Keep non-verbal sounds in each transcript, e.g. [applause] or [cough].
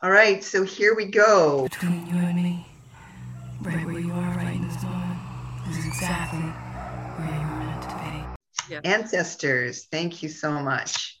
All right, so here we go. Between you and me, right where you are right in this moment, is exactly where you're meant to be. Yeah. Ancestors, thank you so much.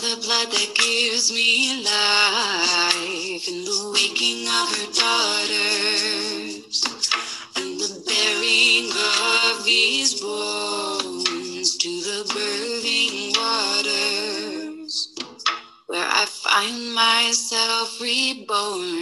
The blood that gives me life in the waking of her daughters and the bearing of these bones to the birthing waters where I find myself reborn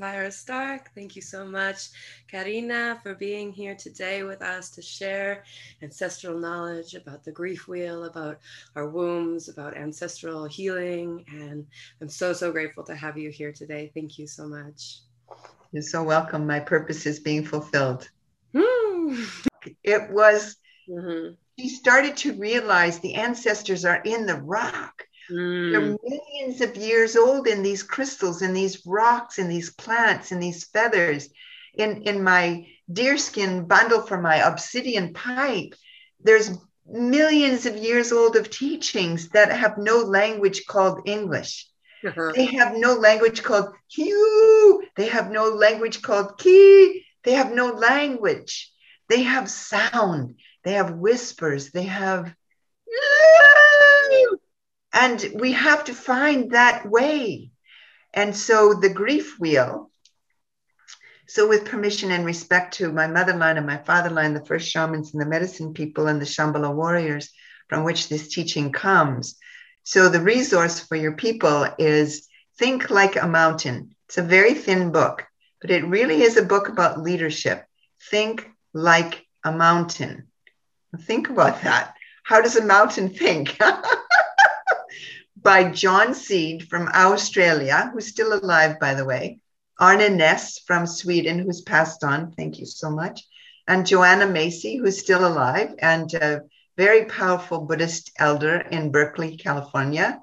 to Stark. Thank you so much, Kaariina, for being here today with us to share ancestral knowledge about the grief wheel, about our wombs, about ancestral healing. And I'm so, so grateful to have you here today. Thank you so much. You're so welcome. My purpose is being fulfilled. Hmm. [laughs] It was, Mhm. she started to realize the ancestors are in the rock. Mm. They're millions of years old in these crystals, in these rocks, in these plants, in these feathers. In, in my deerskin bundle for my obsidian pipe, there's millions of years old of teachings that have no language called English. They have no language called Hugh. They have no language called Ki. They have no language. They have sound. They have whispers. They have. And we have to find that way. And so the grief wheel So, with permission and respect to my mother line and my father line, the first shamans and the medicine people and the Shambhala warriors from which this teaching comes. So, the resource for your people is Think Like a Mountain. It's a very thin book, but it really is a book about leadership. Think like a mountain. Think about that. How does a mountain think? [laughs] By John Seed from Australia, who's still alive, by the way. Arne Naess from Sweden, who's passed on. Thank you so much. And Joanna Macy, who's still alive and a very powerful Buddhist elder in Berkeley, California,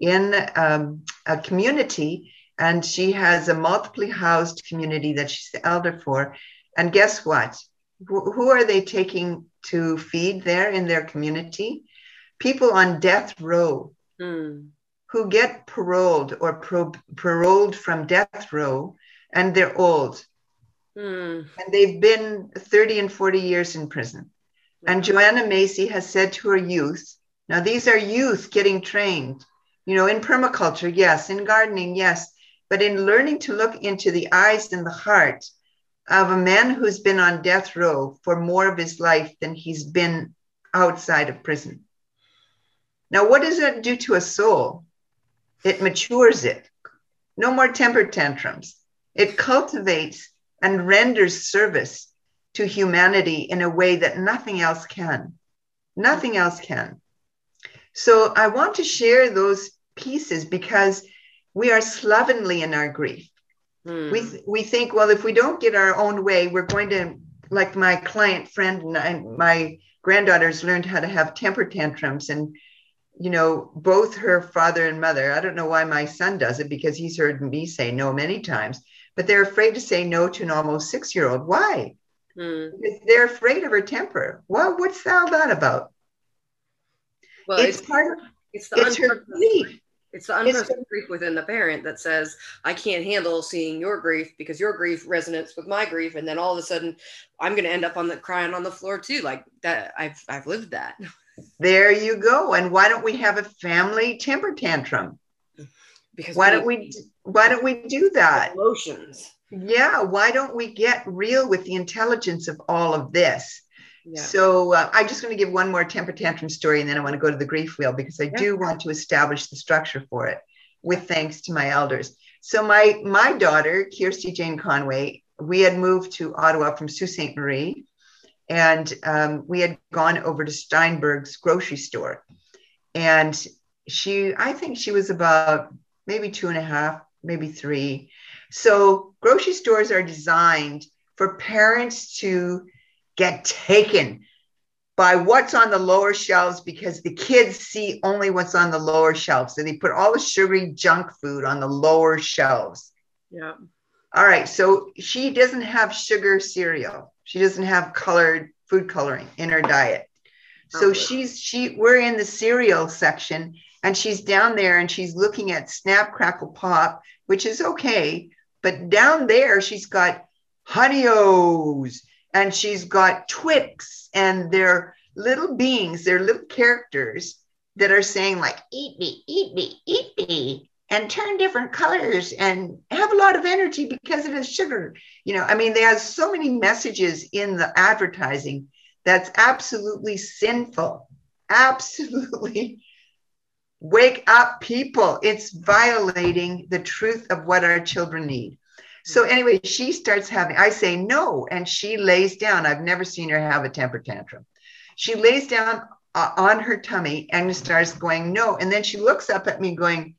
in um, a community. And she has a multiply housed community that she's the elder for. And guess what? Wh- Who are they taking to feed there in their community? People on death row Who get paroled or pro- paroled from death row and they're old Hmm. and they've been 30 and 40 years in prison. And Joanna Macy has said to her youth, now these are youth getting trained, you know, in permaculture, yes, in gardening, yes, but in learning to look into the eyes and the heart of a man who's been on death row for more of his life than he's been outside of prison. Now, what does that do to a soul? It matures it. No more temper tantrums. It cultivates and renders service to humanity in a way that nothing else can. Nothing else can. So I want to share those pieces because we are slovenly in our grief. Hmm. We, we think, well, if we don't get our own way, we're going to, like my client friend and I, my granddaughters learned how to have temper tantrums. And, you know, both her father and mother, I don't know why my son does it because he's heard me say no many times, but they're afraid to say no to an almost six year old. Why? Hmm. Because they're afraid of her temper. Well, what's all that about? Well, it's, it's, part of it's the it's her grief. It's the unprocessed grief within the parent that says, I can't handle seeing your grief because your grief resonates with my grief. And then all of a sudden I'm gonna end up on the crying on the floor too. Like that I've I've lived that. [laughs] There you go. And why don't we have a family temper tantrum? Because Why don't we why don't we do that? emotions. Yeah, why don't we get real with the intelligence of all of this? Yeah. So uh, I'm just going to give one more temper tantrum story, and then I want to go to the grief wheel because I Yeah. do want to establish the structure for it, with thanks to my elders. So my my daughter, Kirsty Jane Conway, we had moved to Ottawa from Sault Ste. Marie, and um, we had gone over to Steinberg's grocery store, and she, I think she was about maybe two and a half, maybe three. So grocery stores are designed for parents to get taken by what's on the lower shelves because the kids see only what's on the lower shelves. So they put all the sugary junk food on the lower shelves. Yeah. All right. So she doesn't have sugar cereal. She doesn't have colored food coloring in her diet. So she's she we're in the cereal section and she's down there and she's looking at Snap Crackle Pop, which is okay. But down there she's got Honey-O's and she's got Twix and they're little beings, they're little characters that are saying like eat me, eat me, eat me and turn different colors and have a lot of energy because it is sugar. You know, I mean, have so many messages in the advertising that's absolutely sinful. Absolutely. [laughs] Wake up, people. It's violating the truth of what our children need. So, anyway, she starts having, I say no, and she lays down. I've never seen her have a temper tantrum. She lays down uh, on her tummy and starts going no. And then she looks up at me, going,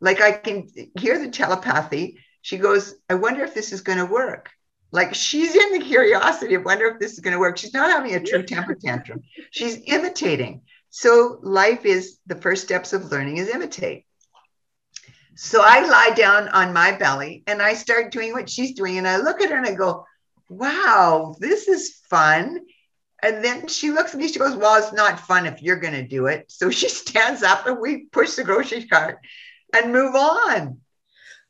like I can hear the telepathy. She goes, I wonder if this is going to work. Like she's in the curiosity of wonder if this is going to work. She's not having a true temper tantrum. She's imitating. So life is the first steps of learning is imitate. So I lie down on my belly and I start doing what she's doing. And I look at her and I go, wow, this is fun. And then she looks at me, she goes, well, it's not fun if you're going to do it. So she stands up and we push the grocery cart and move on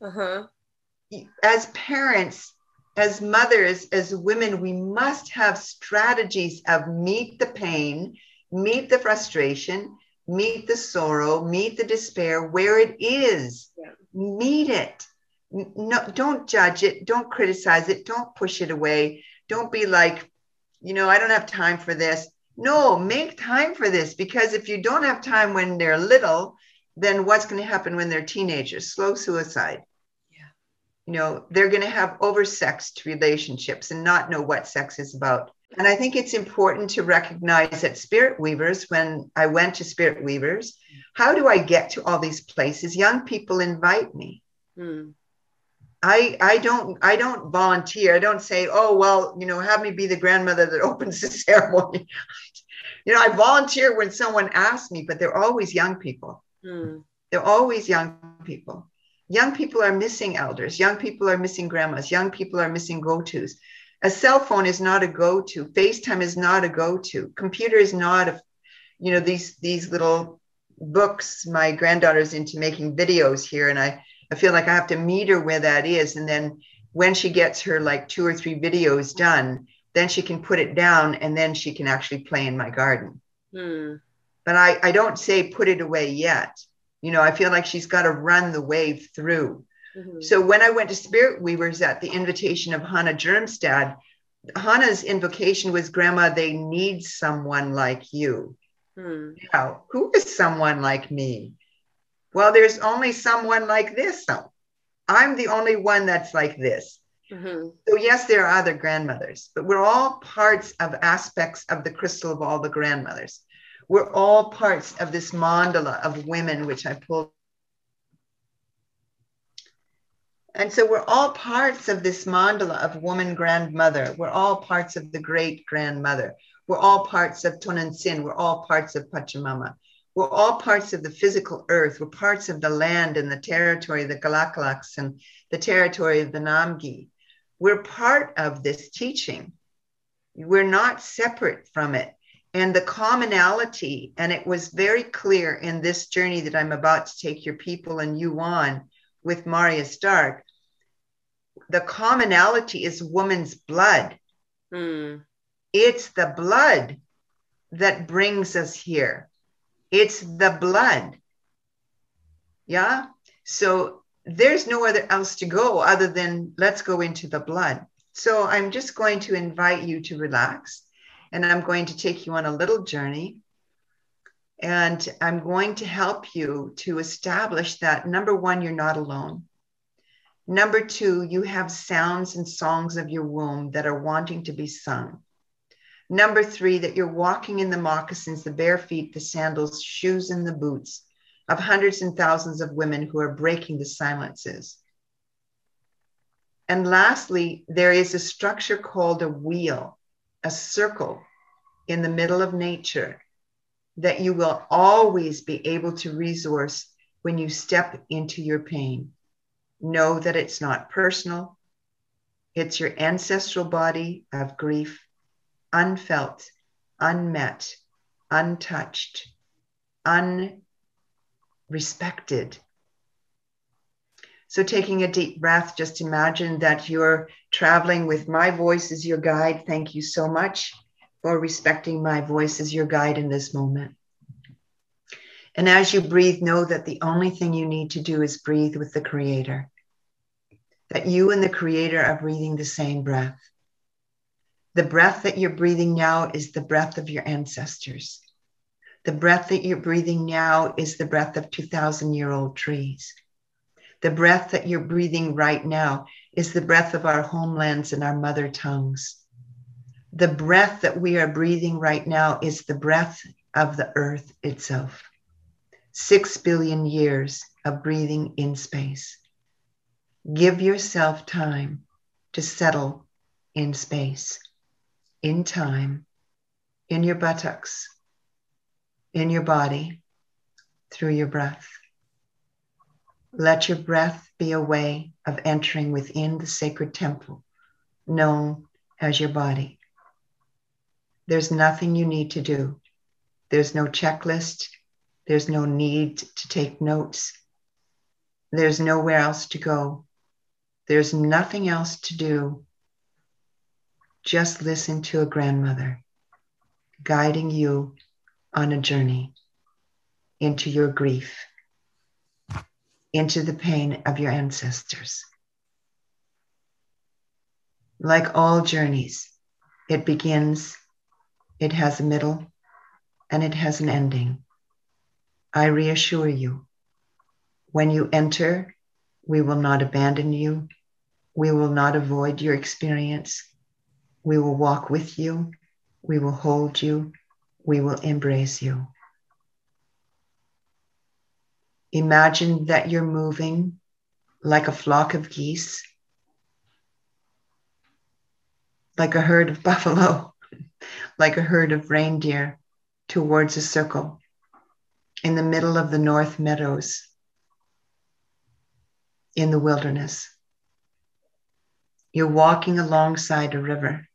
Uh-huh. as parents, as mothers, as women, we must have strategies of meet the pain, meet the frustration, meet the sorrow, meet the despair where it is. Yeah. Meet it. No, don't judge it. Don't criticize it. Don't push it away. Don't be like, you know, I don't have time for this. No, make time for this because if you don't have time when they're little, then what's going to happen when they're teenagers? Slow suicide. Yeah. You know, they're going to have oversexed relationships and not know what sex is about. And I think it's important to recognize that Spirit Weavers, when I went to Spirit Weavers, how do I get to all these places? Young people invite me. Hmm. I I don't I don't volunteer. I don't say, oh well, you know, have me be the grandmother that [laughs] opens the ceremony. [laughs] you know, I volunteer when someone asks me, but they're always young people. Hmm. They're always young people. Young people are missing elders. Young people are missing grandmas. Young people are missing go-tos. A cell phone is not a go-to. FaceTime is not a go-to. Computer is not a, you know, these these little books. My granddaughter's into making videos here, and I I feel like I have to meet her where that is. And then when she gets her like two or three videos done, then she can put it down and then she can actually play in my garden. Hmm. But I, I don't say put it away yet. You know, I feel like she's got to run the wave through. Mhm. So when I went to Spirit Weavers at the invitation of Hannah Germstad, Hannah's invocation was Grandma, they need someone like you. Hmm. Now, who is someone like me? Well, there's only someone like this. So I'm the only one that's like this. Mhm. So, yes, there are other grandmothers, but we're all parts of aspects of the crystal of all the grandmothers. We're all parts of this mandala of women, which I pulled. And so we're all parts of this mandala of woman grandmother. We're all parts of the great grandmother. We're all parts of Tonantzin. We're all parts of Pachamama. We're all parts of the physical earth. We're parts of the land and the territory of the Galakalaks and the territory of the Namgi. We're part of this teaching. We're not separate from it. And the commonality, and it was very clear in this journey that I'm about to take your people and you on with Myra Stark, the commonality is woman's blood. Hmm. It's the blood that brings us here. It's the blood. Yeah. So there's no other else to go other than let's go into the blood. So I'm just going to invite you to relax and I'm going to take you on a little journey. And I'm going to help you to establish that number one, you're not alone. Number two, you have sounds and songs of your womb that are wanting to be sung. Number three, that you're walking in the moccasins, the bare feet, the sandals, shoes, and the boots of hundreds and thousands of women who are breaking the silences. And lastly, there is a structure called a wheel, a circle in the middle of nature that you will always be able to resource when you step into your pain. Know that it's not personal, it's your ancestral body of grief, unfelt, unmet, untouched, unrespected. So, taking a deep breath, just imagine that you're traveling with my voice as your guide. Thank you so much for respecting my voice as your guide in this moment. And as you breathe, know that the only thing you need to do is breathe with the Creator, that you and the Creator are breathing the same breath. The breath that you're breathing now is the breath of your ancestors. The breath that you're breathing now is the breath of 2,000 year old trees. The breath that you're breathing right now is the breath of our homelands and our mother tongues. The breath that we are breathing right now is the breath of the earth itself. Six billion years of breathing in space. Give yourself time to settle in space, in time, in your buttocks, in your body, through your breath. Let your breath be a way of entering within the sacred temple known as your body. There's nothing you need to do. There's no checklist. There's no need to take notes. There's nowhere else to go. There's nothing else to do. Just listen to a grandmother guiding you on a journey into your grief, into the pain of your ancestors. like all journeys, it begins, it has a middle, and it has an ending. I reassure you, when you enter, we will not abandon you. We will not avoid your experience. We will walk with you. We will hold you. We will embrace you. Imagine that you're moving like a flock of geese, like a herd of [laughs] buffalo, like a herd of reindeer towards a circle in the middle of the North Meadows in the wilderness. You're walking alongside a river.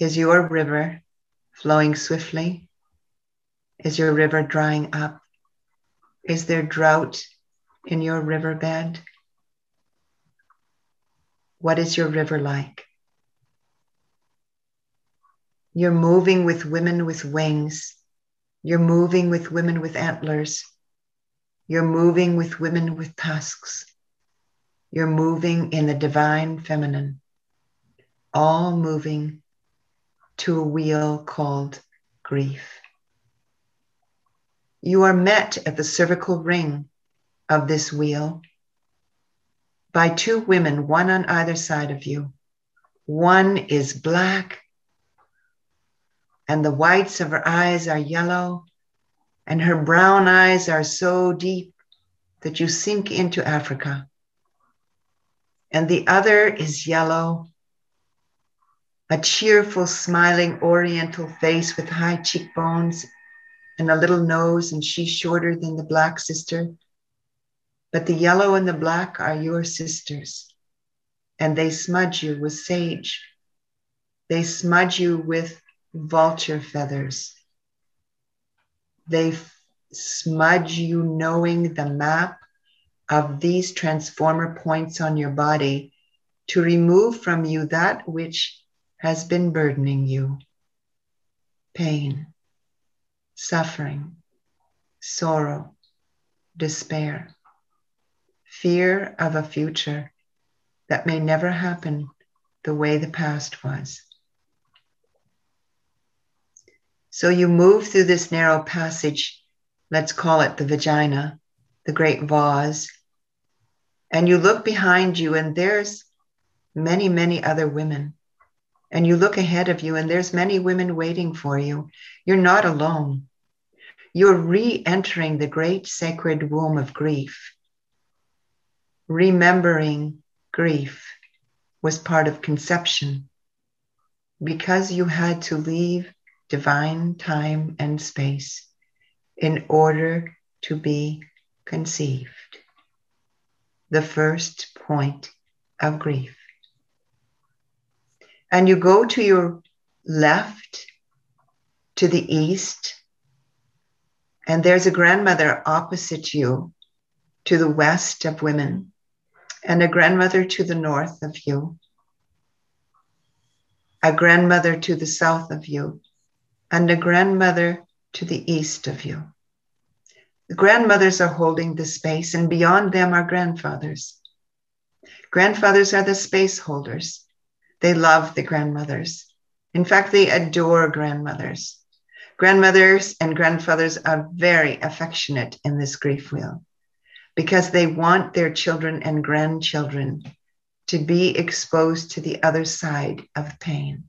Is your river flowing swiftly? Is your river drying up? Is there drought in your riverbed? What is your river like? You're moving with women with wings. You're moving with women with antlers. You're moving with women with tusks. You're moving in the divine feminine, all moving to a wheel called grief. You are met at the cervical ring of this wheel by two women, one on either side of you. One is black, and the whites of her eyes are yellow, and her brown eyes are so deep that you sink into Africa. And the other is yellow, a cheerful, smiling Oriental face with high cheekbones and a little nose, and she's shorter than the black sister. But the yellow and the black are your sisters, and they smudge you with sage. They smudge you with vulture feathers. They f- smudge you knowing the map of these transformer points on your body to remove from you that which has been burdening you pain, suffering, sorrow, despair, fear of a future that may never happen the way the past was. So you move through this narrow passage, let's call it the vagina, the great vase, and you look behind you, and there's many, many other women. And you look ahead of you, and there's many women waiting for you. You're not alone. You're re entering the great sacred womb of grief. Remembering grief was part of conception because you had to leave divine time and space in order to be conceived. The first point of grief. And you go to your left, to the east, and there's a grandmother opposite you to the west of women, and a grandmother to the north of you, a grandmother to the south of you, and a grandmother to the east of you. The grandmothers are holding the space, and beyond them are grandfathers. Grandfathers are the space holders. They love the grandmothers. In fact, they adore grandmothers. Grandmothers and grandfathers are very affectionate in this grief wheel because they want their children and grandchildren to be exposed to the other side of pain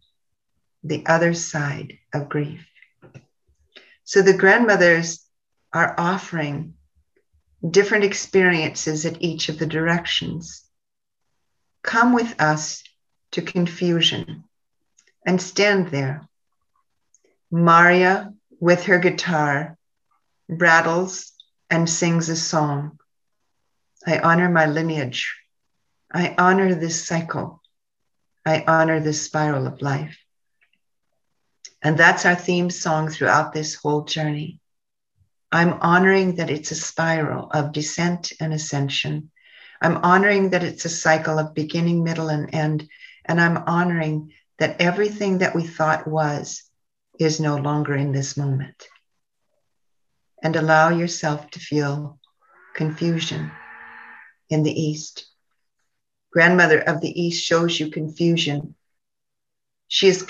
the other side of grief. So the grandmothers are offering different experiences at each of the directions. Come with us to confusion and stand there. Myra, with her guitar, brattles and sings a song. I honor my lineage. I honor this cycle. I honor this spiral of life. And that's our theme song throughout this whole journey. I'm honoring that it's a spiral of descent and ascension. I'm honoring that it's a cycle of beginning, middle, and end. And I'm honoring that everything that we thought was is no longer in this moment. And allow yourself to feel confusion in the East, grandmother of the East shows you confusion. She has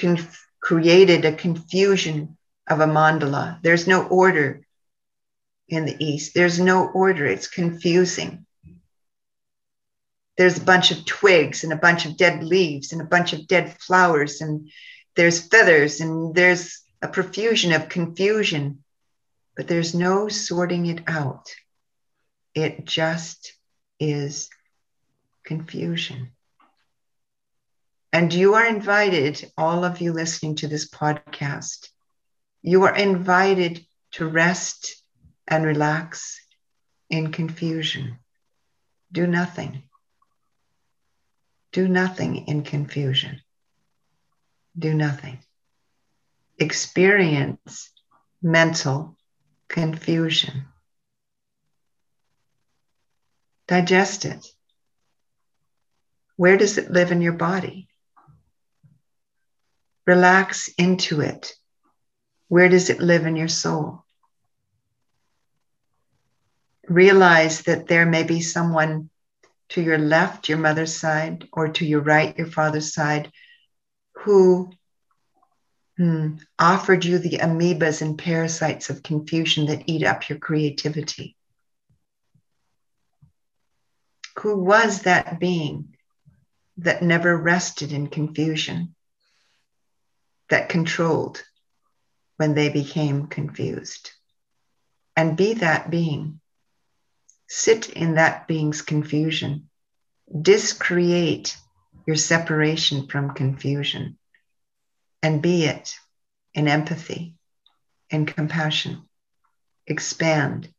created a confusion of a mandala. There's no order in the East, there's no order. It's confusing. There's a bunch of twigs and a bunch of dead leaves and a bunch of dead flowers, and there's feathers and there's a profusion of confusion, but there's no sorting it out. It just is confusion. And you are invited, all of you listening to this podcast, you are invited to rest and relax in confusion. Do nothing. Do nothing in confusion. Do nothing. Experience mental confusion. Digest it. Where does it live in your body? Relax into it. Where does it live in your soul? Realize that there may be someone to your left, your mother's side, or to your right, your father's side, who hmm, offered you the amoebas and parasites of confusion that eat up your creativity. Who was that being that never rested in confusion, that controlled when they became confused? And be that being. Sit in that being's confusion. Discreate your separation from confusion and be it in empathy and compassion. Expand,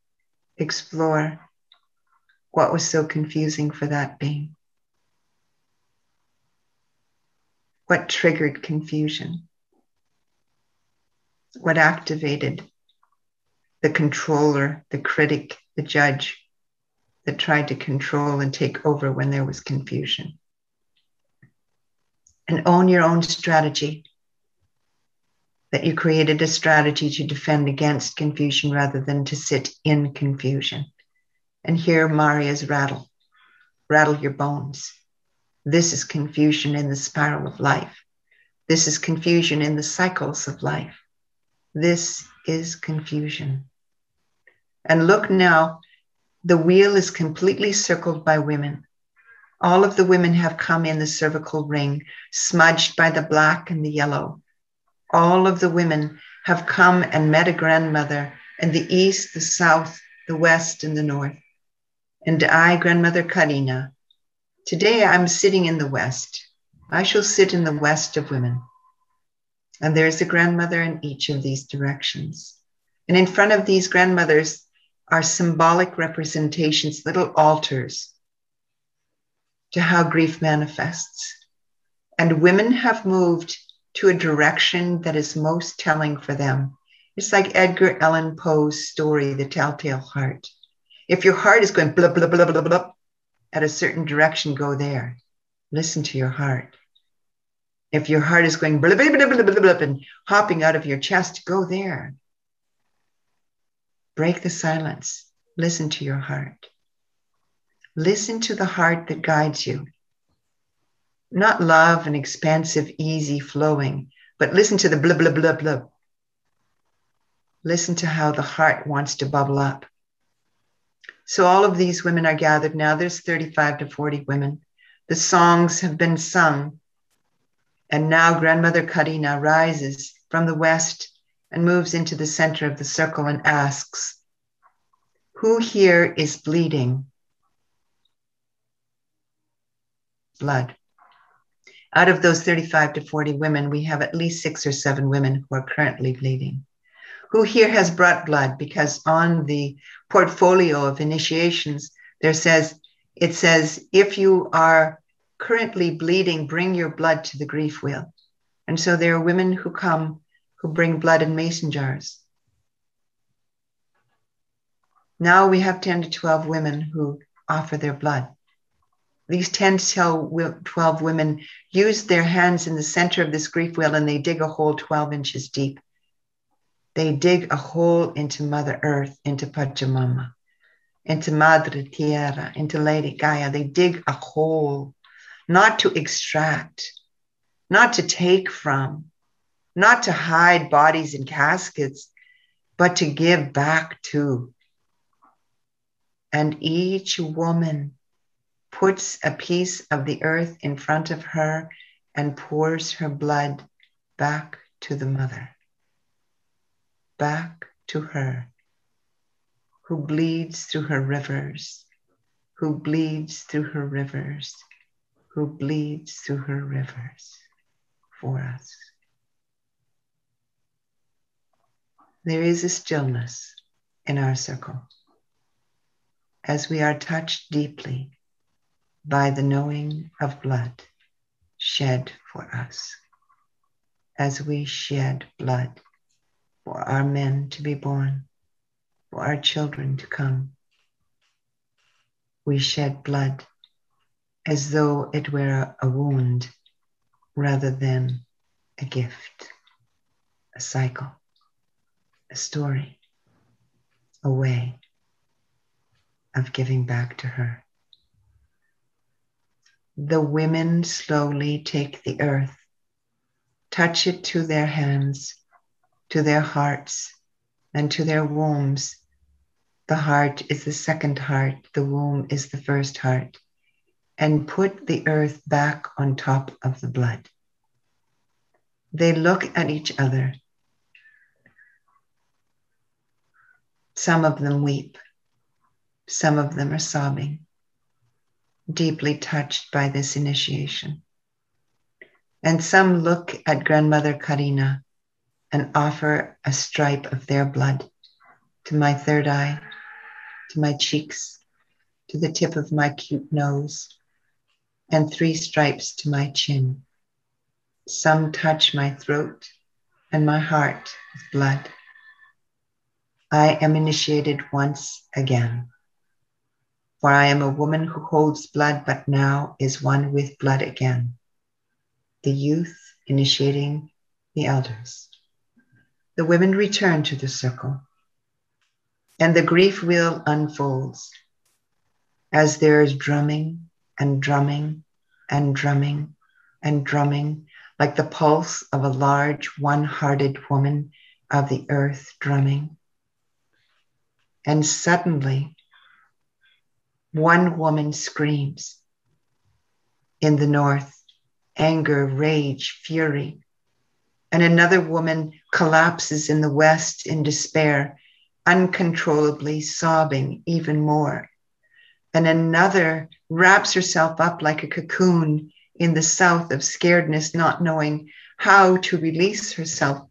explore what was so confusing for that being. What triggered confusion? What activated the controller, the critic, the judge that tried to control and take over when there was confusion? And own your own strategy. That you created a strategy to defend against confusion rather than to sit in confusion. And hear Myra's rattle, rattle your bones this is confusion in the spiral of life. This is confusion in the cycles of life. This is confusion. And look now, the wheel is completely circled by women. All of the women have come in the cervical ring, smudged by the black and the yellow. All of the women have come and met a grandmother in the east, the south, the west, and the north. And I, Grandmother Kaariina, Today I'm sitting in the West. I shall sit in the West of women. And there's a grandmother in each of these directions. And in front of these grandmothers are symbolic representations, little altars to how grief manifests. And women have moved to a direction that is most telling for them. It's like Edgar Allan Poe's story, The Telltale Heart. If your heart is going blah, blah, blah, blah, blah, at a certain direction, go there. Listen to your heart. If your heart is going blub, blub, blub, blub, blub, and hopping out of your chest, go there. Break the silence. Listen to your heart. Listen to the heart that guides you. Not love and expansive, easy flowing, but listen to the blub, blub, blub, blub. Listen to how the heart wants to bubble up. So all of these women are gathered now. There's 35 to 40 women. The songs have been sung. And now Grandmother Kaariina rises from the west and moves into the center of the circle and asks, Who here is bleeding? Blood. Out of those 35 to 40 women, we have at least six or seven women who are currently bleeding who here has brought blood because on the portfolio of initiations there says it says if you are currently bleeding bring your blood to the grief wheel and so there are women who come who bring blood in mason jars. Now we have 10 to 12 women who offer their blood. These 10 to 12 women use their hands in the center of this grief wheel and they dig a hole 12 inches deep. They dig a hole into Mother Earth, into Pachamama, into Madre Tierra, into Lady Gaia. They dig a hole not to extract, not to take from, not to hide bodies in caskets, but to give back to. And each woman puts a piece of the earth in front of her and pours her blood back to the mother, back to her, who bleeds through her rivers, who bleeds through her rivers, who bleeds through her rivers for us. There is a stillness in our circle as we are touched deeply by the knowing of blood shed for us, as we shed blood for our men to be born, for our children to come. We shed blood as though it were a wound rather than a gift, a cycle, a story, a way of giving back to her the women slowly take the earth, touch it to their hands, to their hearts, and to their wombs. The heart is the second heart, the womb is the first heart, and put the earth back on top of the blood. They look at each other. Some of them weep, some of them are sobbing deeply touched by this initiation. And some look at grandmother Kaariina and offer a stripe of their blood to my third eye, to my cheeks, to the tip of my cute nose, and three stripes to my chin. Some touch my throat and my heart with blood. I am initiated once again for I am a woman who holds blood, but now is one with blood again. The youth initiating the elders. The women return to the circle, and the grief wheel unfolds as there is drumming and drumming and drumming and drumming, like the pulse of a large, one hearted woman of the earth drumming. And suddenly, one woman screams in the north anger, rage, fury. And another woman collapses in the west in despair, uncontrollably sobbing even more. And another wraps herself up like a cocoon in the south of scaredness, not knowing how to release herself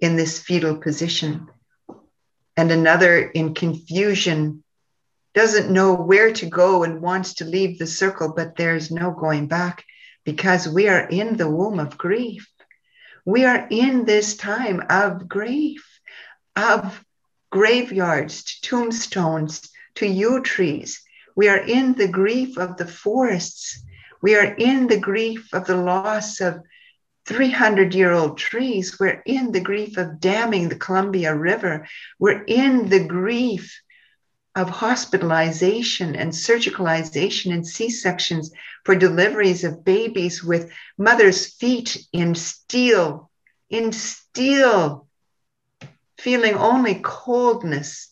in this fetal position. And another in confusion doesn't know where to go and wants to leave the circle, but there's no going back because we are in the womb of grief. We are in this time of grief, of graveyards to tombstones to yew trees. We are in the grief of the forests. We are in the grief of the loss of 300 year old trees. We're in the grief of damming the Columbia River. We're in the grief of hospitalization and surgicalization and C sections for deliveries of babies with mothers' feet in steel, in steel, feeling only coldness,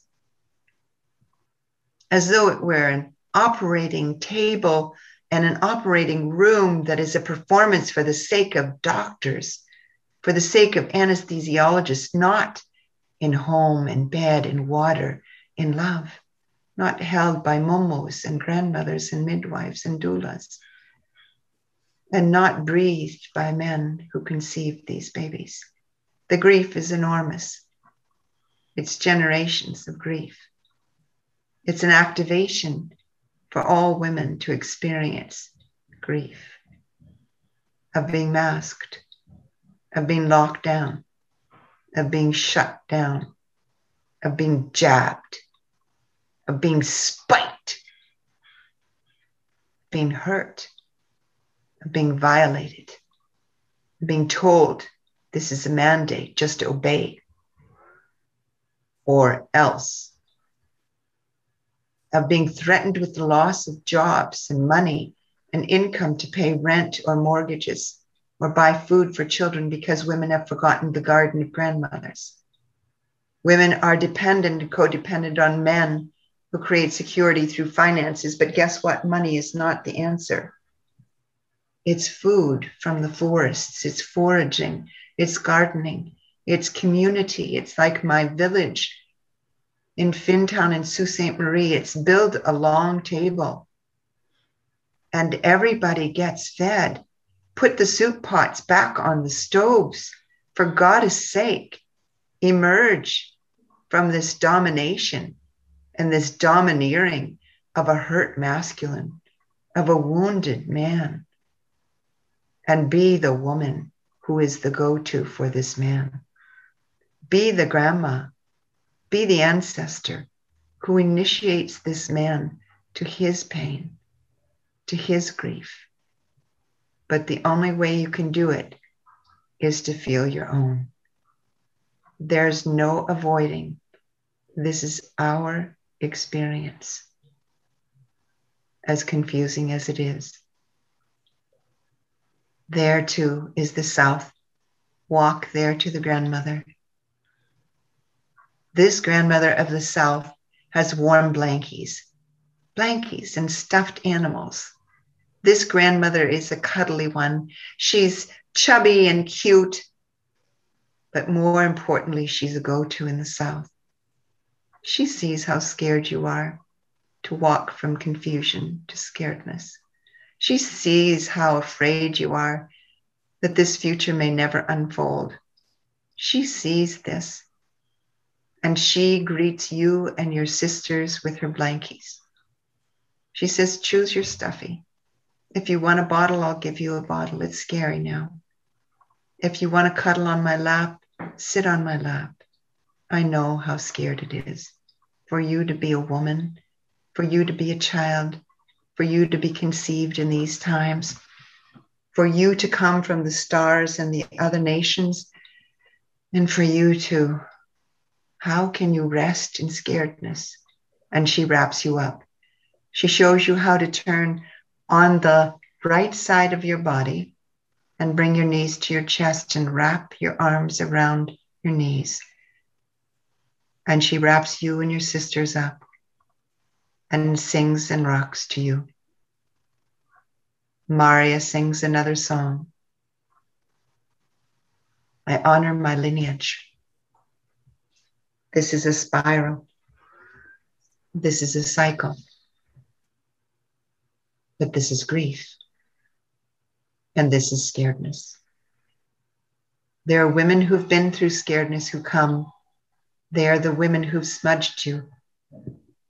as though it were an operating table and an operating room that is a performance for the sake of doctors, for the sake of anesthesiologists, not in home, in bed, in water, in love not held by momos and grandmothers and midwives and doulas, and not breathed by men who conceived these babies. The grief is enormous. It's generations of grief. It's an activation for all women to experience grief of being masked, of being locked down, of being shut down, of being jabbed of being spiked, being hurt, of being violated, being told this is a mandate, just obey, or else, of being threatened with the loss of jobs and money and income to pay rent or mortgages or buy food for children because women have forgotten the garden of grandmothers. Women are dependent and codependent on men who create security through finances, but guess what? Money is not the answer. It's food from the forests, it's foraging, it's gardening, it's community. It's like my village in Fintown in Sault Ste. Marie. It's build a long table and everybody gets fed. Put the soup pots back on the stoves. For God's sake, emerge from this domination and this domineering of a hurt masculine, of a wounded man, and be the woman who is the go to for this man. Be the grandma, be the ancestor who initiates this man to his pain, to his grief. But the only way you can do it is to feel your own. There's no avoiding. This is our experience, as confusing as it is. There too is the South. Walk there to the grandmother. This grandmother of the South has warm blankies, blankies and stuffed animals. This grandmother is a cuddly one. She's chubby and cute, but more importantly, she's a go to in the South. She sees how scared you are to walk from confusion to scaredness. She sees how afraid you are that this future may never unfold. She sees this and she greets you and your sisters with her blankies. She says, Choose your stuffy. If you want a bottle, I'll give you a bottle. It's scary now. If you want to cuddle on my lap, sit on my lap. I know how scared it is for you to be a woman, for you to be a child, for you to be conceived in these times, for you to come from the stars and the other nations, and for you to, how can you rest in scaredness? And she wraps you up. She shows you how to turn on the right side of your body and bring your knees to your chest and wrap your arms around your knees. And she wraps you and your sisters up and sings and rocks to you. Myra sings another song. I honor my lineage. This is a spiral. This is a cycle. But this is grief. And this is scaredness. There are women who've been through scaredness who come. They are the women who've smudged you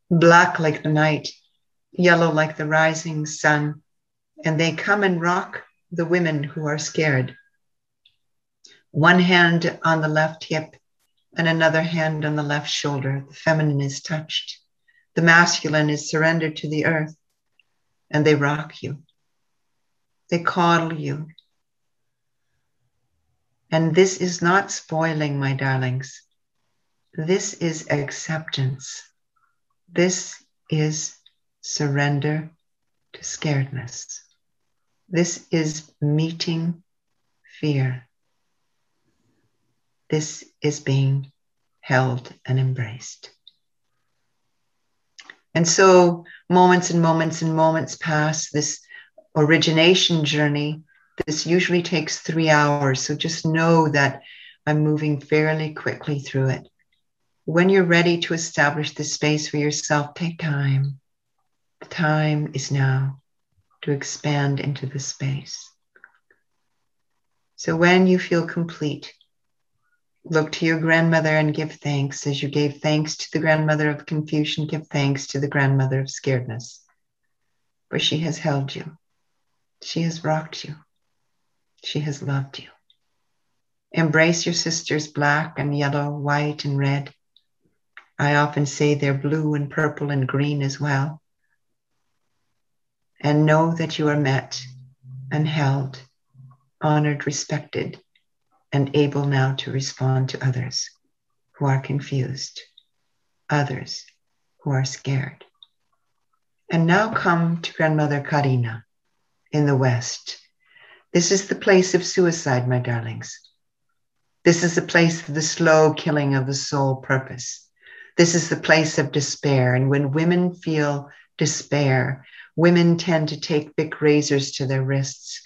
black like the night, yellow like the rising sun, and they come and rock the women who are scared. One hand on the left hip and another hand on the left shoulder. The feminine is touched. The masculine is surrendered to the earth, and they rock you. They coddle you. And this is not spoiling, my darlings. This is acceptance. This is surrender to scaredness. This is meeting fear. This is being held and embraced. And so moments and moments and moments pass this origination journey. This usually takes three hours. So just know that I'm moving fairly quickly through it. When you're ready to establish this space for yourself, take time. The time is now to expand into the space. So when you feel complete, look to your grandmother and give thanks as you gave thanks to the grandmother of confusion, give thanks to the grandmother of scaredness. For she has held you, she has rocked you, she has loved you. Embrace your sisters, black and yellow, white and red. I often say they're blue and purple and green as well and know that you are met and held, honored, respected, and able now to respond to others who are confused, others who are scared. And now come to Grandmother Kaariina. in the West. This is the place of suicide, my darlings. This is the place of the slow killing of the soul purpose. This is the place of despair. And when women feel despair, women tend to take big razors to their wrists,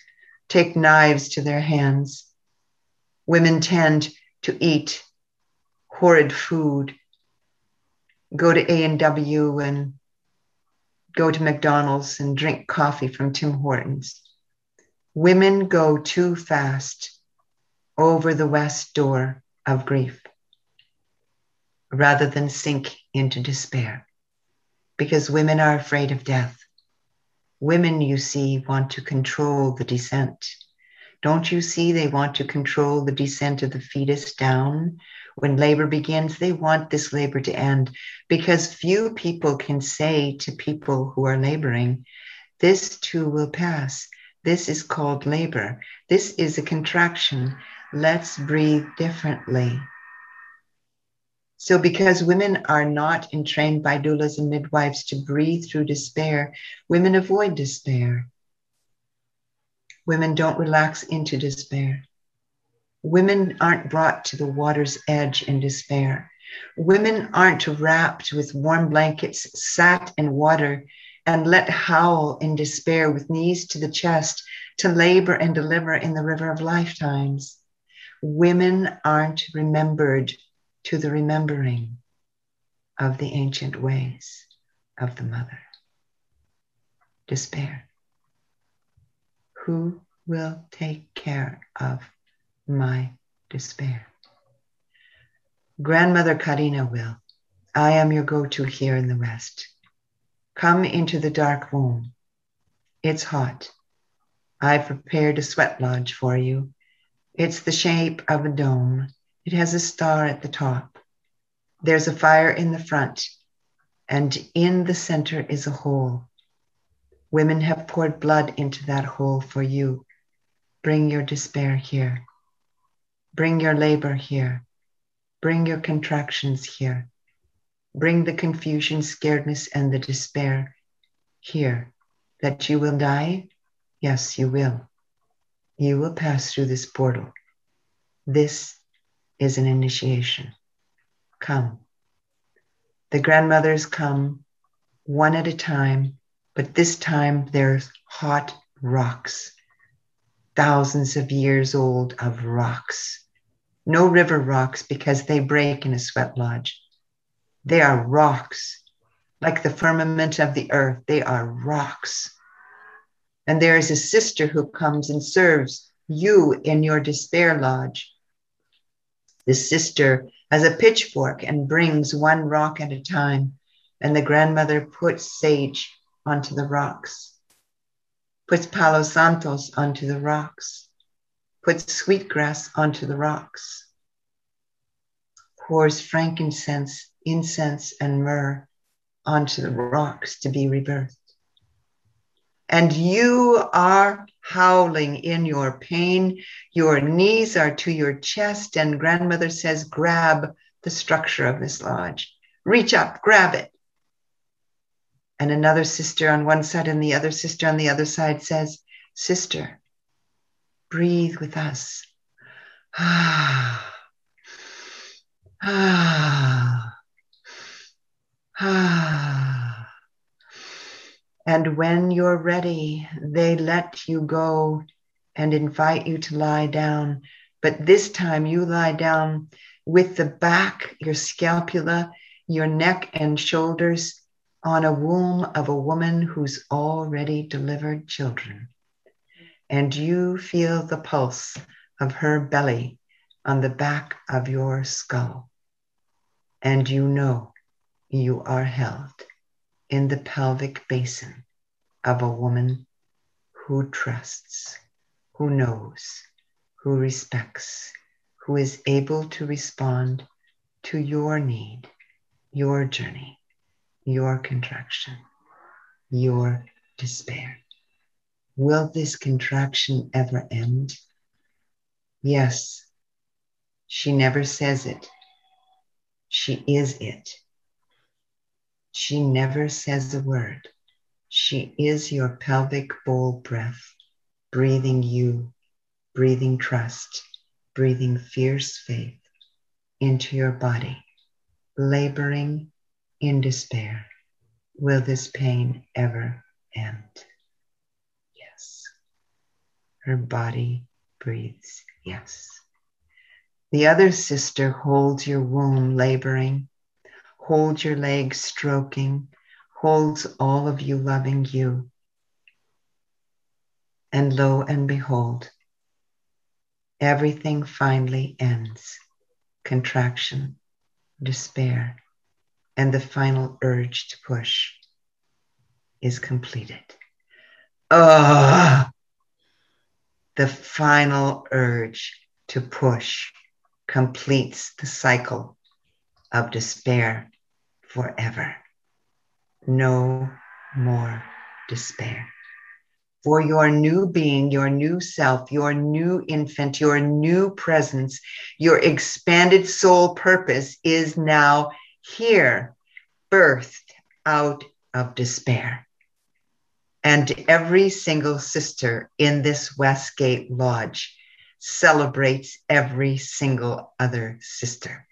take knives to their hands. Women tend to eat horrid food, go to A&W and go to McDonald's and drink coffee from Tim Hortons. Women go too fast over the west door of grief rather than sink into despair because women are afraid of death. Women, you see, want to control the descent. Don't you see they want to control the descent of the fetus down? When labor begins, they want this labor to end because few people can say to people who are laboring, This too will pass. This is called labor. This is a contraction. Let's breathe differently. So, because women are not entrained by doulas and midwives to breathe through despair, women avoid despair. Women don't relax into despair. Women aren't brought to the water's edge in despair. Women aren't wrapped with warm blankets, sat in water, and let howl in despair with knees to the chest to labor and deliver in the river of lifetimes. Women aren't remembered to the remembering of the ancient ways of the mother. Despair. Who will take care of my despair? Grandmother Kaariina will. I am your go to here in the West. Come into the dark room. It's hot. I've prepared a sweat lodge for you. It's the shape of a dome. It has a star at the top. There's a fire in the front, and in the center is a hole. Women have poured blood into that hole for you. Bring your despair here. Bring your labor here. Bring your contractions here. Bring the confusion, scaredness, and the despair here. That you will die? Yes, you will. You will pass through this portal. This is an initiation. Come. The grandmothers come one at a time, but this time there's hot rocks, thousands of years old of rocks. No river rocks because they break in a sweat lodge. They are rocks, like the firmament of the earth. They are rocks. And there is a sister who comes and serves you in your despair lodge the sister has a pitchfork and brings one rock at a time, and the grandmother puts sage onto the rocks, puts palo santos onto the rocks, puts sweetgrass onto the rocks, pours frankincense, incense, and myrrh onto the rocks to be rebirthed. And you are howling in your pain. Your knees are to your chest, and grandmother says, Grab the structure of this lodge. Reach up, grab it. And another sister on one side and the other sister on the other side says, Sister, breathe with us. Ah, ah, ah. And when you're ready, they let you go and invite you to lie down. But this time you lie down with the back, your scapula, your neck and shoulders on a womb of a woman who's already delivered children. And you feel the pulse of her belly on the back of your skull. And you know you are held in the pelvic basin of a woman who trusts, who knows, who respects, who is able to respond to your need, your journey, your contraction, your despair. Will this contraction ever end? Yes. She never says it. She is it. She never says a word. She is your pelvic bowl breath, breathing you, breathing trust, breathing fierce faith into your body, laboring in despair. Will this pain ever end? Yes. Her body breathes yes. The other sister holds your womb, laboring, holds your legs, stroking, holds all of you, loving you. And lo and behold, everything finally ends contraction, despair, and the final urge to push is completed. Ah, the final urge to push completes the cycle of despair forever. No more despair. For your new being, your new self, your new infant, your new presence, your expanded soul purpose is now here, birthed out of despair. And every single sister in this Westgate Lodge celebrates every single other sister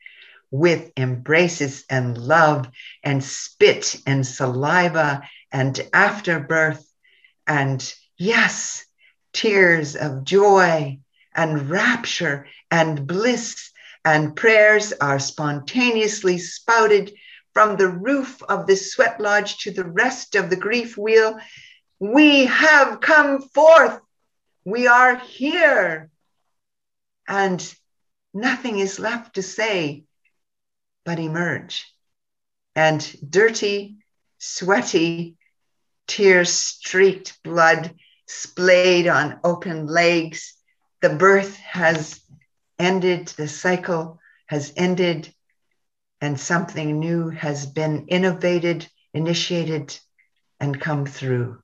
with embraces and love and spit and saliva and afterbirth and yes, tears of joy and rapture and bliss and prayers are spontaneously spouted from the roof of the sweat lodge to the rest of the grief wheel. We have come forth. We are here. And nothing is left to say but emerge. And dirty, sweaty, tear streaked blood splayed on open legs. The birth has ended, the cycle has ended, and something new has been innovated, initiated, and come through.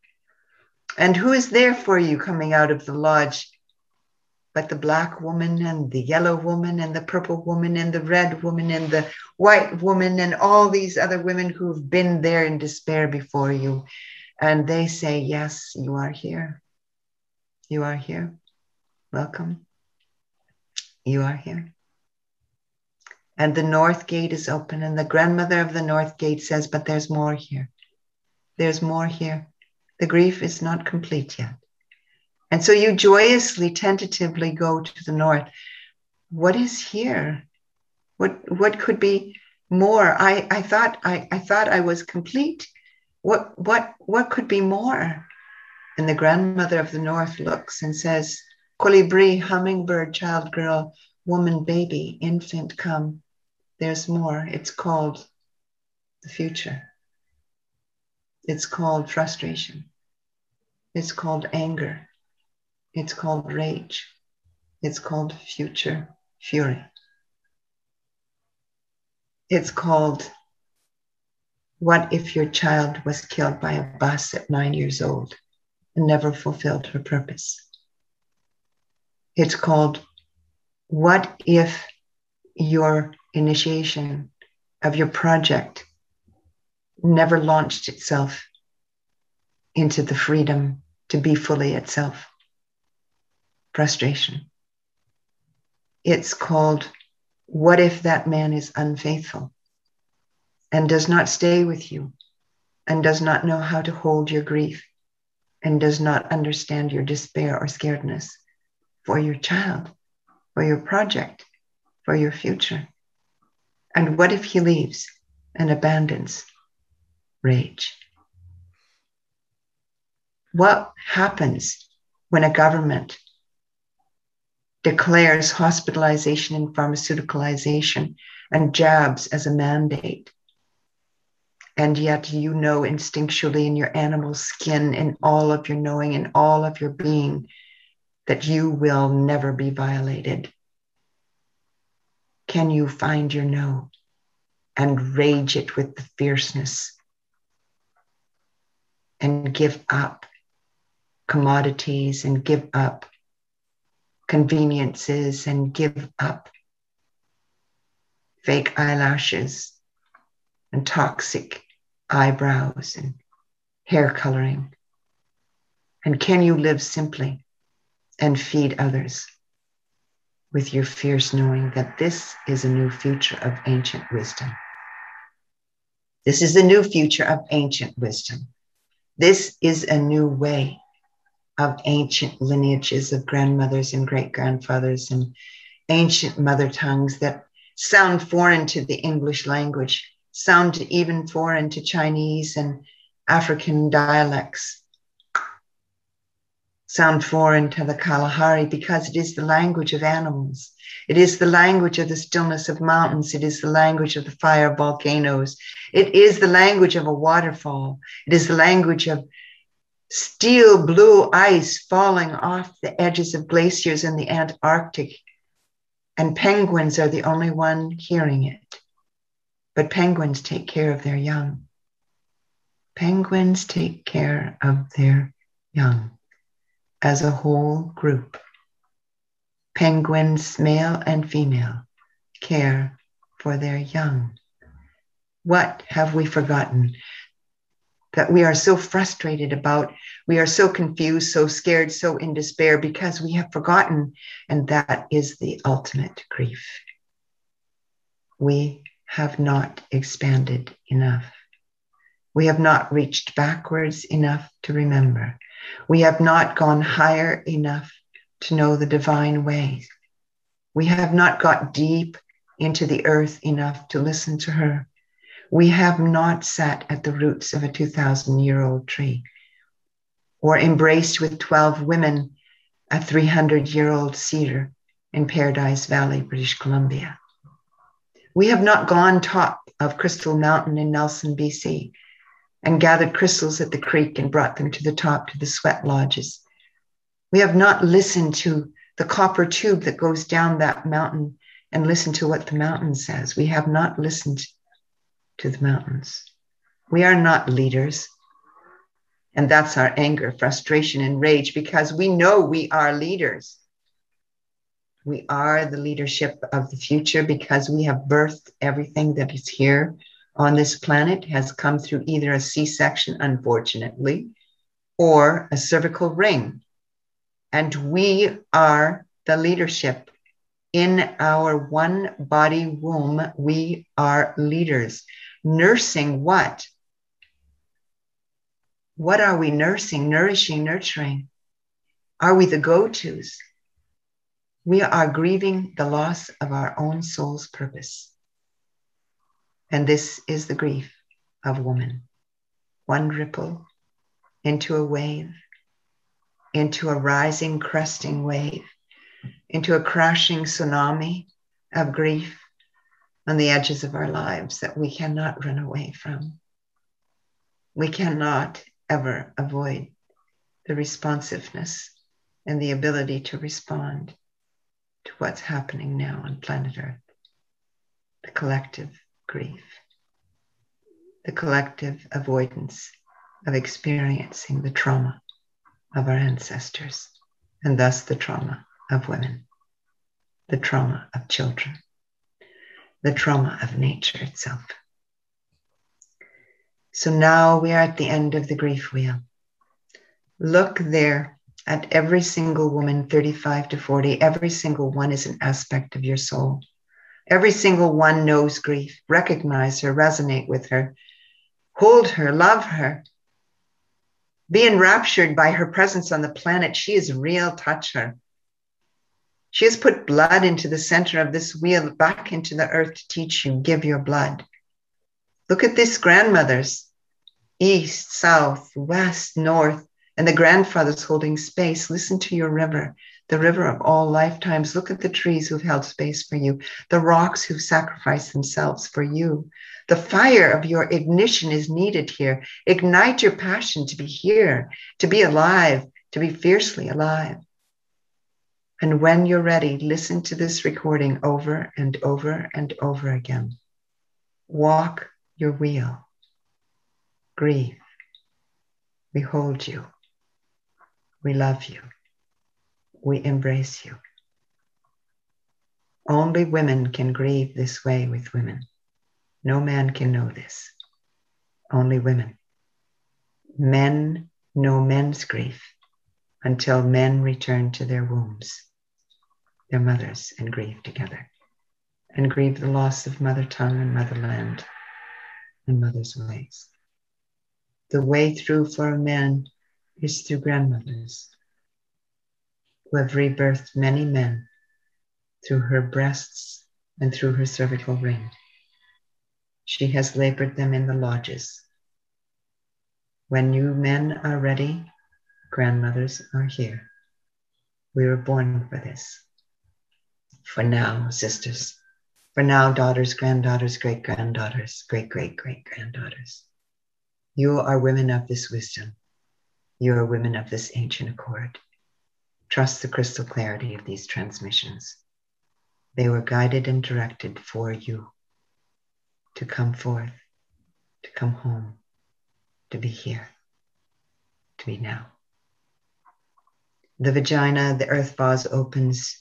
And who is there for you coming out of the lodge? But the black woman and the yellow woman and the purple woman and the red woman and the white woman and all these other women who've been there in despair before you. And they say, Yes, you are here. You are here. Welcome. You are here. And the north gate is open, and the grandmother of the north gate says, But there's more here. There's more here. The grief is not complete yet. And so you joyously, tentatively go to the north. What is here? What what could be more? I, I thought I, I thought I was complete. What what what could be more? And the grandmother of the north looks and says, Colibri, hummingbird, child girl, woman, baby, infant, come. There's more. It's called the future. It's called frustration. It's called anger. It's called rage. It's called future fury. It's called what if your child was killed by a bus at nine years old and never fulfilled her purpose? It's called What if your initiation of your project never launched itself into the freedom to be fully itself? Frustration. It's called What if that man is unfaithful and does not stay with you and does not know how to hold your grief and does not understand your despair or scaredness? For your child, for your project, for your future? And what if he leaves and abandons rage? What happens when a government declares hospitalization and pharmaceuticalization and jabs as a mandate? And yet, you know instinctually in your animal skin, in all of your knowing, in all of your being, that you will never be violated? Can you find your no and rage it with the fierceness and give up commodities and give up conveniences and give up fake eyelashes and toxic eyebrows and hair coloring? And can you live simply and feed others with your fierce knowing that this is a new future of ancient wisdom? This is the new future of ancient wisdom. This is a new way of ancient lineages of grandmothers and great grandfathers and ancient mother tongues that sound foreign to the English language, sound even foreign to Chinese and African dialects, sound foreign to the Kalahari because it is the language of animals. It is the language of the stillness of mountains. It is the language of the fire of volcanoes. It is the language of a waterfall. It is the language of steel blue ice falling off the edges of glaciers in the Antarctic. And penguins are the only one hearing it. But penguins take care of their young. Penguins take care of their young as a whole group. Penguins, male and female, care for their young. What have we forgotten? That we are so frustrated about, we are so confused, so scared, so in despair because we have forgotten, and that is the ultimate grief. We have not expanded enough. We have not reached backwards enough to remember. We have not gone higher enough to know the divine way. We have not got deep into the earth enough to listen to her. We have not sat at the roots of a 2,000 year old tree or embraced with 12 women a 300 year old cedar in Paradise Valley, British Columbia. We have not gone top of Crystal Mountain in Nelson, BC, and gathered crystals at the creek and brought them to the top to the sweat lodges. We have not listened to the copper tube that goes down that mountain and listened to what the mountain says. We have not listened to the mountains. We are not leaders. And that's our anger, frustration, and rage because we know we are leaders. We are the leadership of the future because we have birthed everything that is here on this planet has come through either a C section, unfortunately, or a cervical ring. And we are the leadership. In our one body womb, we are leaders. Nursing what? What are we nursing, nourishing, nurturing? Are we the go tos? We are grieving the loss of our own soul's purpose. And this is the grief of woman. One ripple into a wave, into a rising, cresting wave, into a crashing tsunami of grief on the edges of our lives that we cannot run away from. We cannot ever avoid the responsiveness and the ability to respond to what's happening now on planet Earth, the collective grief, the collective avoidance of experiencing the trauma of our ancestors, and thus the trauma of women, the trauma of children, the trauma of nature itself. So now we are at the end of the grief wheel. Look there at every single woman, 35 to 40, every single one is an aspect of your soul. Every single one knows grief. Recognize her, resonate with her, hold her, love her. Be enraptured by her presence on the planet. She is real. Touch her. She has put blood into the center of this wheel, back into the earth to teach you give your blood. Look at this grandmothers, east, south, west, north, and the grandfathers holding space. Listen to your river the river of all lifetimes. Look at the trees who've held space for you, the rocks who've sacrificed themselves for you. The fire of your ignition is needed here. Ignite your passion to be here, to be alive, to be fiercely alive. And when you're ready, listen to this recording over and over and over again. Walk your wheel. Grieve. We hold you. We love you we embrace you. Only women can grieve this way with women. No man can know this. Only women. Men know men's grief until men return to their wombs, their mothers, and grieve together, and grieve the loss of mother tongue and motherland and mother's ways. The way through for a man is through grandmothers who have rebirthed many men through her breasts and through her cervical ring. She has labored them in the lodges. When you men are ready, grandmothers are here. We were born for this. For now, sisters. For now, daughters, granddaughters, great granddaughters, great great great granddaughters. You are women of this wisdom. You are women of this ancient accord. Trust the crystal clarity of these transmissions. They were guided and directed for you to come forth, to come home, to be here, to be now. The vagina, the earth vase opens.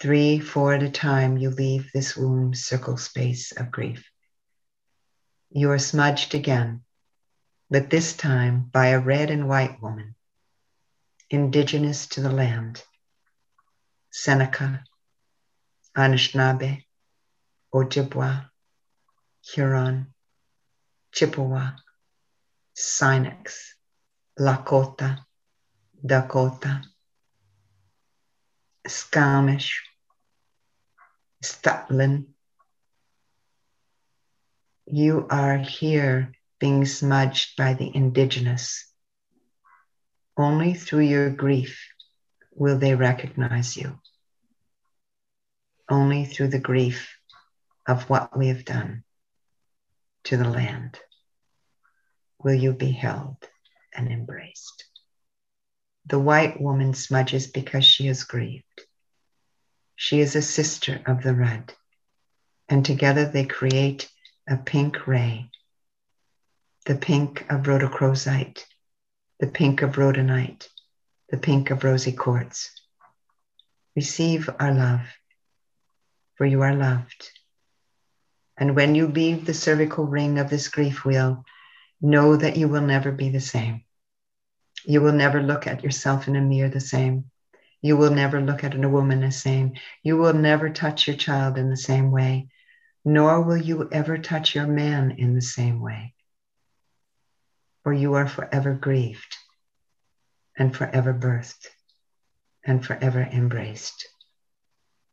Three, four at a time, you leave this womb circle space of grief. You are smudged again, but this time by a red and white woman, indigenous to the land. Seneca, Anishinaabe, Ojibwa, Huron, Chippewa, Sinex, Lakota, Dakota, Squamish, Stutland. You are here being smudged by the indigenous. Only through your grief will they recognize you. Only through the grief of what we have done to the land will you be held and embraced. The white woman smudges because she is grieved. She is a sister of the red, and together they create a pink ray the pink of rhodochrosite, the pink of rhodonite, the pink of rosy quartz. Receive our love, for you are loved. And when you leave the cervical ring of this grief wheel, know that you will never be the same. You will never look at yourself in a mirror the same. You will never look at a woman the same. You will never touch your child in the same way, nor will you ever touch your man in the same way for you are forever grieved and forever birthed and forever embraced,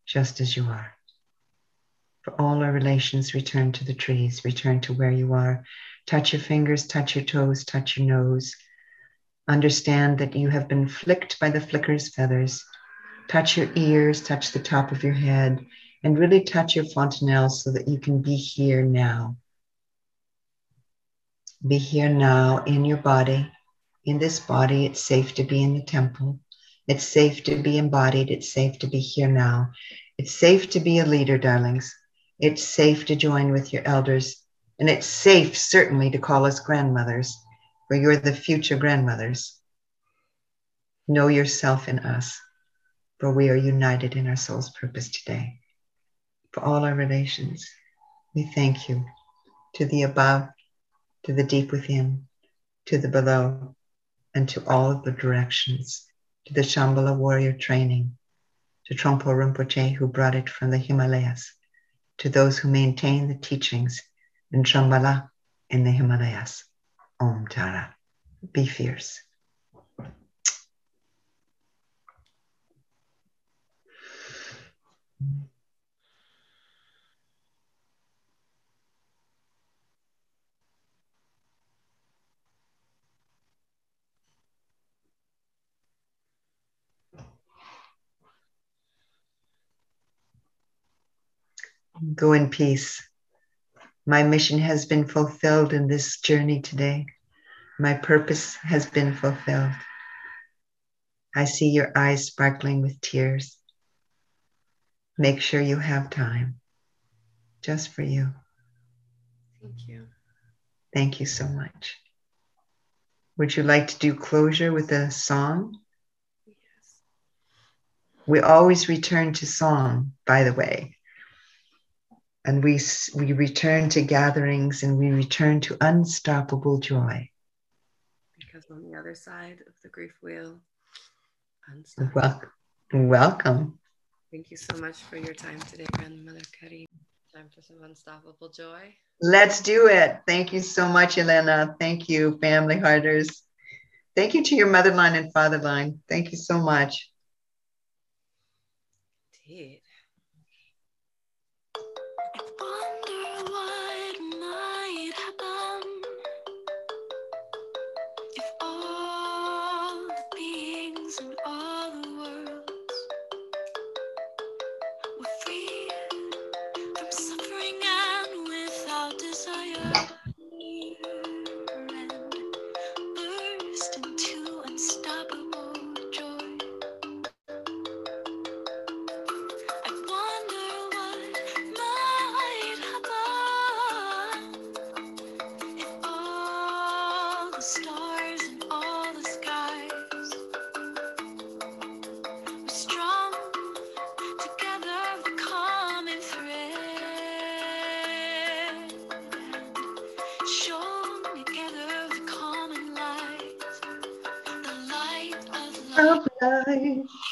just as you are. For all our relations, return to the trees, return to where you are. Touch your fingers, touch your toes, touch your nose. Understand that you have been flicked by the flicker's feathers. Touch your ears, touch the top of your head, and really touch your fontanelle so that you can be here now be here now in your body. In this body, it's safe to be in the temple. It's safe to be embodied. It's safe to be here now. It's safe to be a leader, darlings. It's safe to join with your elders. And it's safe, certainly, to call us grandmothers, for you're the future grandmothers. Know yourself in us, for we are united in our soul's purpose today. For all our relations, we thank you to the above to the deep within, to the below, and to all of the directions, to the Shambhala warrior training, to Trungpa Rinpoche who brought it from the Himalayas, to those who maintain the teachings in Shambhala in the Himalayas. Om Tara. Be fierce. Go in peace. My mission has been fulfilled in this journey today. My purpose has been fulfilled. I see your eyes sparkling with tears. Make sure you have time just for you. Thank you. Thank you so much. Would you like to do closure with a song? Yes. We always return to song, by the way and we, we return to gatherings and we return to unstoppable joy. Because on the other side of the grief wheel, Welcome. Welcome. Thank you so much for your time today, Grandmother Kaariina. Time for some unstoppable joy. Let's do it. Thank you so much, Elena. Thank you, family hearters. Thank you to your mother line and father line. Thank you so much. Indeed. of life.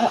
あっ!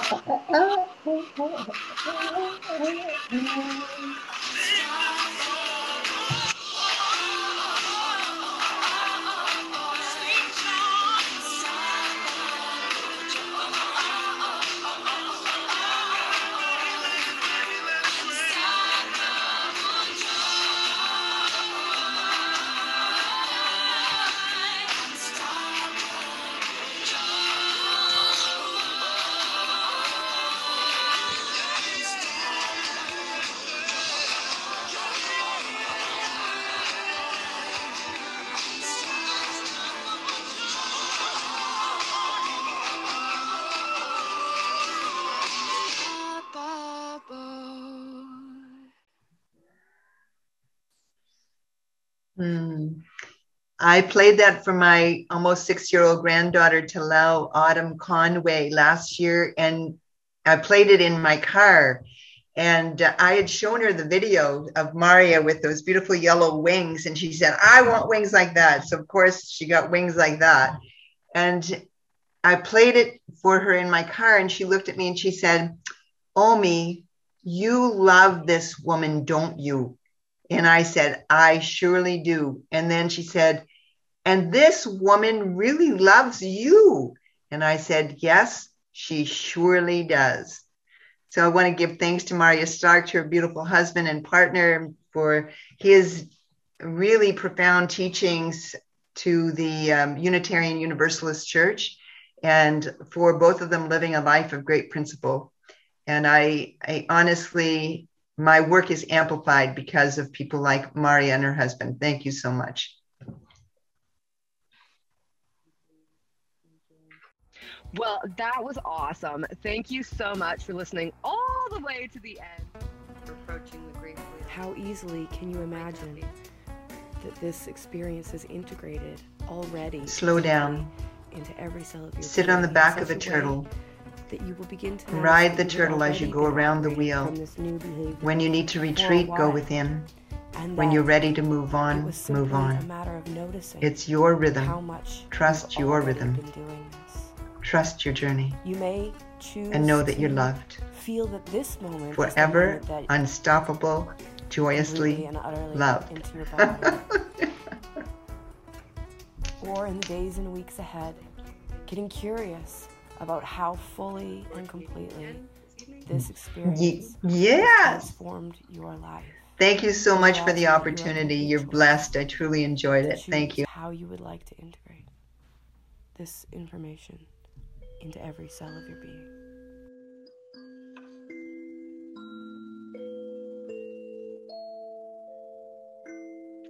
I played that for my almost six year old granddaughter, Talal Autumn Conway, last year. And I played it in my car. And uh, I had shown her the video of Myra with those beautiful yellow wings. And she said, I want wings like that. So, of course, she got wings like that. And I played it for her in my car. And she looked at me and she said, Omi, you love this woman, don't you? And I said, I surely do. And then she said, And this woman really loves you. And I said, Yes, she surely does. So I want to give thanks to Myra Stark, to her beautiful husband and partner, for his really profound teachings to the um, Unitarian Universalist Church and for both of them living a life of great principle. And I, I honestly my work is amplified because of people like Myra and her husband. Thank you so much. Well, that was awesome. Thank you so much for listening all the way to the end. Approaching the grief wheel. How easily can you imagine that this experience is integrated already? Slow down. Into every cell of your Sit on the back of a turtle. That you will begin to Ride the notice that you've turtle as you go around the wheel. from this new behavior. When you need to retreat, go within. And When you're ready to move on, move simply a on. matter of noticing It's your how rhythm. much Trust you've your already rhythm. Been doing this. Trust your journey You may choose and know that you're loved. Feel that this moment is Forever, moment unstoppable, joyously and utterly loved. into your [laughs] body. or in the days and weeks ahead, getting curious about how fully and completely this experience Ye- yes. transformed your life. Thank you so much for the opportunity. You're blessed. I truly enjoyed it. Thank you. How you would like to integrate this information into every cell of your being.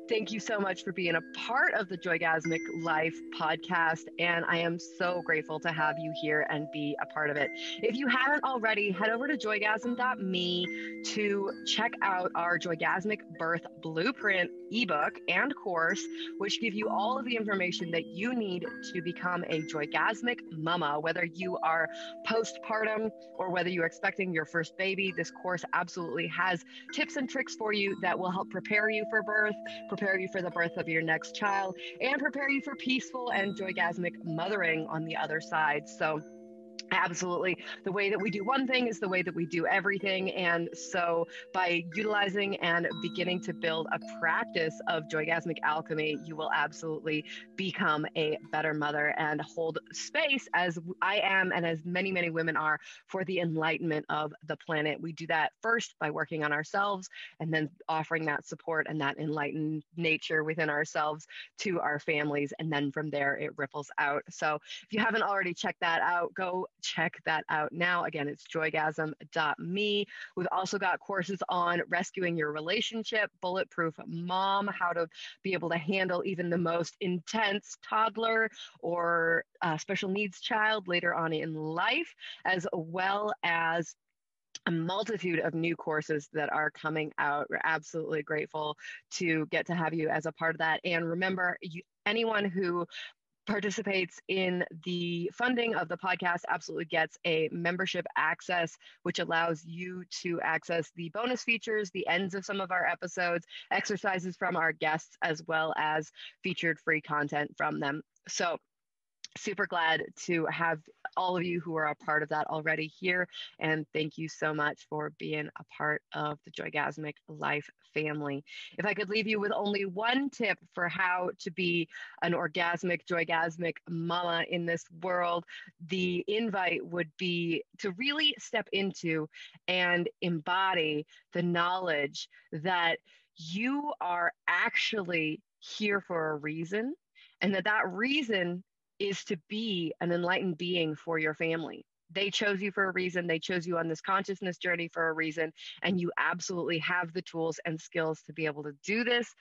Thank you so much for being a part of the Joygasmic Life podcast. And I am so grateful to have you here and be a part of it. If you haven't already, head over to joygasm.me to check out our Joygasmic Birth Blueprint ebook and course, which give you all of the information that you need to become a Joygasmic mama, whether you are postpartum or whether you're expecting your first baby. This course absolutely has tips and tricks for you that will help prepare you for birth prepare you for the birth of your next child, and prepare you for peaceful and joygasmic mothering on the other side. So, Absolutely. The way that we do one thing is the way that we do everything. And so, by utilizing and beginning to build a practice of joygasmic alchemy, you will absolutely become a better mother and hold space as I am and as many, many women are for the enlightenment of the planet. We do that first by working on ourselves and then offering that support and that enlightened nature within ourselves to our families. And then from there, it ripples out. So, if you haven't already checked that out, go check that out now. Again, it's joygasm.me. We've also got courses on rescuing your relationship, bulletproof mom, how to be able to handle even the most intense toddler or uh, special needs child later on in life, as well as a multitude of new courses that are coming out. We're absolutely grateful to get to have you as a part of that. And remember, you, anyone who participates in the funding of the podcast absolutely gets a membership access, which allows you to access the bonus features, the ends of some of our episodes, exercises from our guests, as well as featured free content from them. So super glad to have all of you who are a part of that already here. And thank you so much for being a part of the Joygasmic Life family. If I could leave you with only one tip for how to be an orgasmic, joygasmic mama in this world, the invite would be to really step into and embody the knowledge that you are actually here for a reason and that that reason is to be an enlightened being for your family. They chose you for a reason. They chose you on this consciousness journey for a reason. And you absolutely have the tools and skills to be able to do this.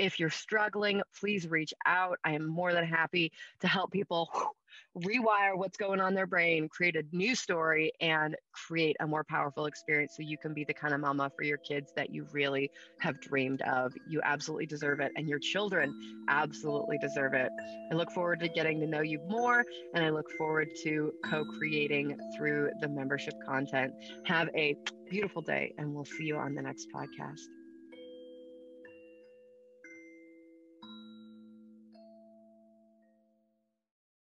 If you're struggling, please reach out. I am more than happy to help people [laughs] rewire what's going on their brain, create a new story, and create a more powerful experience so you can be the kind of mama for your kids that you really have dreamed of. You absolutely deserve it, and your children absolutely deserve it. I look forward to getting to know you more, and I look forward to co creating through the membership content. Have a beautiful day, and we'll see you on the next podcast.